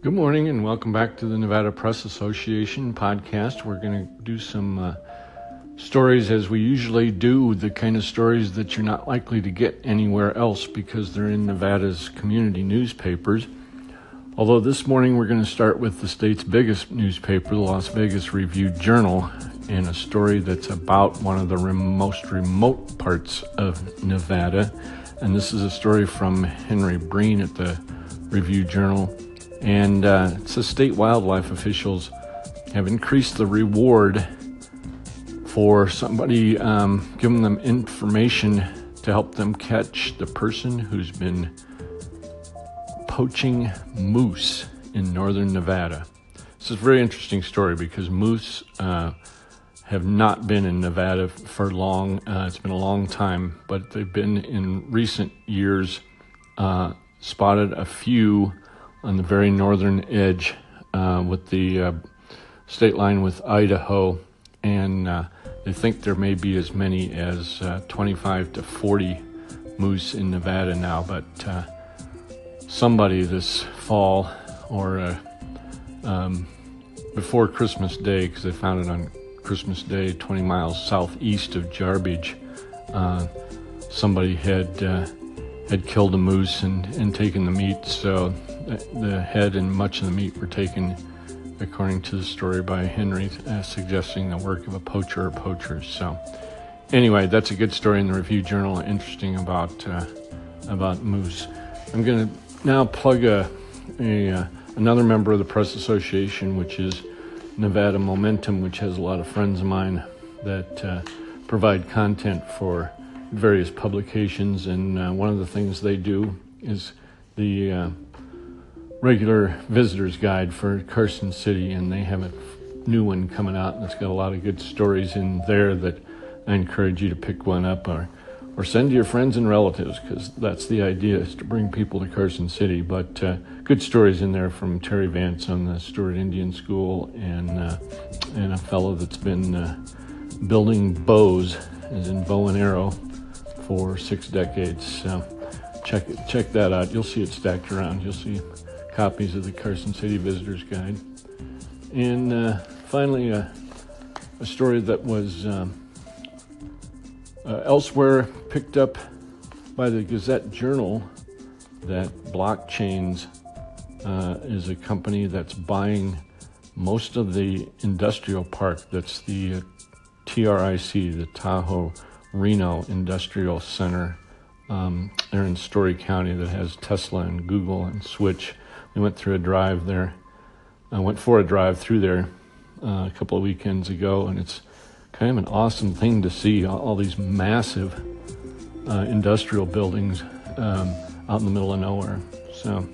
Good morning and welcome back to the Nevada Press Association podcast. We're going to do some uh, stories as we usually do, the kind of stories that you're not likely to get anywhere else because they're in Nevada's community newspapers. Although this morning we're going to start with the state's biggest newspaper, the Las Vegas Review Journal, and a story that's about one of the rem- most remote parts of Nevada. And this is a story from Henry Breen at the Review Journal. And uh, it says state wildlife officials have increased the reward for somebody um, giving them information to help them catch the person who's been poaching moose in northern Nevada. This is a very interesting story because moose uh, have not been in Nevada for long. Uh, it's been a long time, but they've been in recent years uh, spotted a few on the very northern edge uh, with the uh, state line with Idaho, and uh, they think there may be as many as uh, 25 to 40 moose in Nevada now, but uh, somebody this fall or uh, um, before Christmas Day, because they found it on Christmas Day, 20 miles southeast of Jarbidge, uh, somebody had had killed a moose and, and taken the meat. So the head and much of the meat were taken according to the story by Henry, uh, suggesting the work of a poacher or poachers. So, anyway, that's a good story in the Review Journal. Interesting about uh, about moose. I'm going to now plug a, a uh, another member of the Press Association, which is Nevada Momentum, which has a lot of friends of mine that uh, provide content for various publications. And uh, one of the things they do is the uh, regular visitor's guide for Carson City, and they have a new one coming out, and it's got a lot of good stories in there that I encourage you to pick one up or or send to your friends and relatives because that's the idea is to bring people to Carson City. But uh, good stories in there from Terry Vance on the Stewart Indian School and uh, and a fellow that's been uh, building bows, as in bow and arrow, for six decades. So check check that out. You'll see it stacked around. You'll see copies of the Carson City Visitor's Guide. And uh, finally, uh, a story that was um, uh, elsewhere picked up by the Gazette Journal that Blockchains uh, is a company that's buying most of the industrial park that's the uh, TRIC, the Tahoe Reno Industrial Center. Um, they're in Storey County that has Tesla and Google and Switch we went through a drive there. I went for a drive through there uh, a couple of weekends ago, and it's kind of an awesome thing to see all, all these massive uh, industrial buildings um, out in the middle of nowhere. So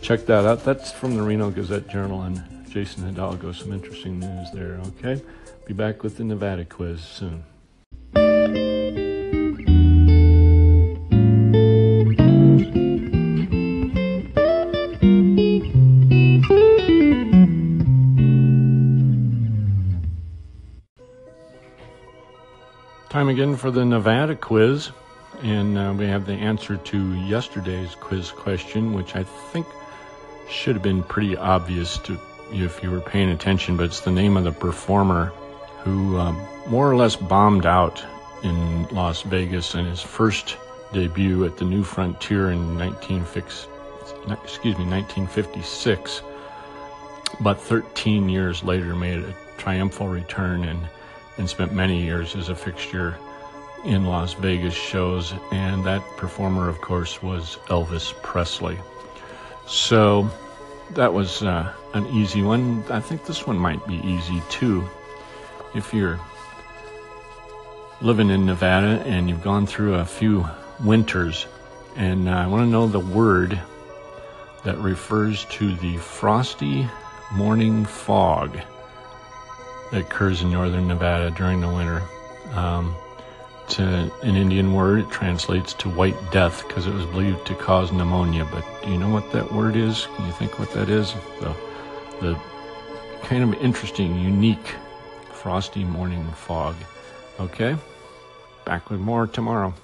check that out. That's from the Reno Gazette Journal and Jason Hidalgo. Some interesting news there. Okay, be back with the Nevada quiz soon. Time again for the Nevada quiz. And uh, we have the answer to yesterday's quiz question, which I think should have been pretty obvious to if you were paying attention, but it's the name of the performer who um, more or less bombed out in Las Vegas in his first debut at the New Frontier in 19, excuse me, 1956, but 13 years later made a triumphal return and and spent many years as a fixture in Las Vegas shows. And that performer, of course, was Elvis Presley. So that was uh, an easy one. I think this one might be easy too. If you're living in Nevada and you've gone through a few winters, and uh, I want to know the word that refers to the frosty morning fog that occurs in northern Nevada during the winter. Um, it's an Indian word. It translates to white death because it was believed to cause pneumonia. But do you know what that word is? Can you think what that is? The, the kind of interesting, unique, frosty morning fog. Okay? Back with more tomorrow.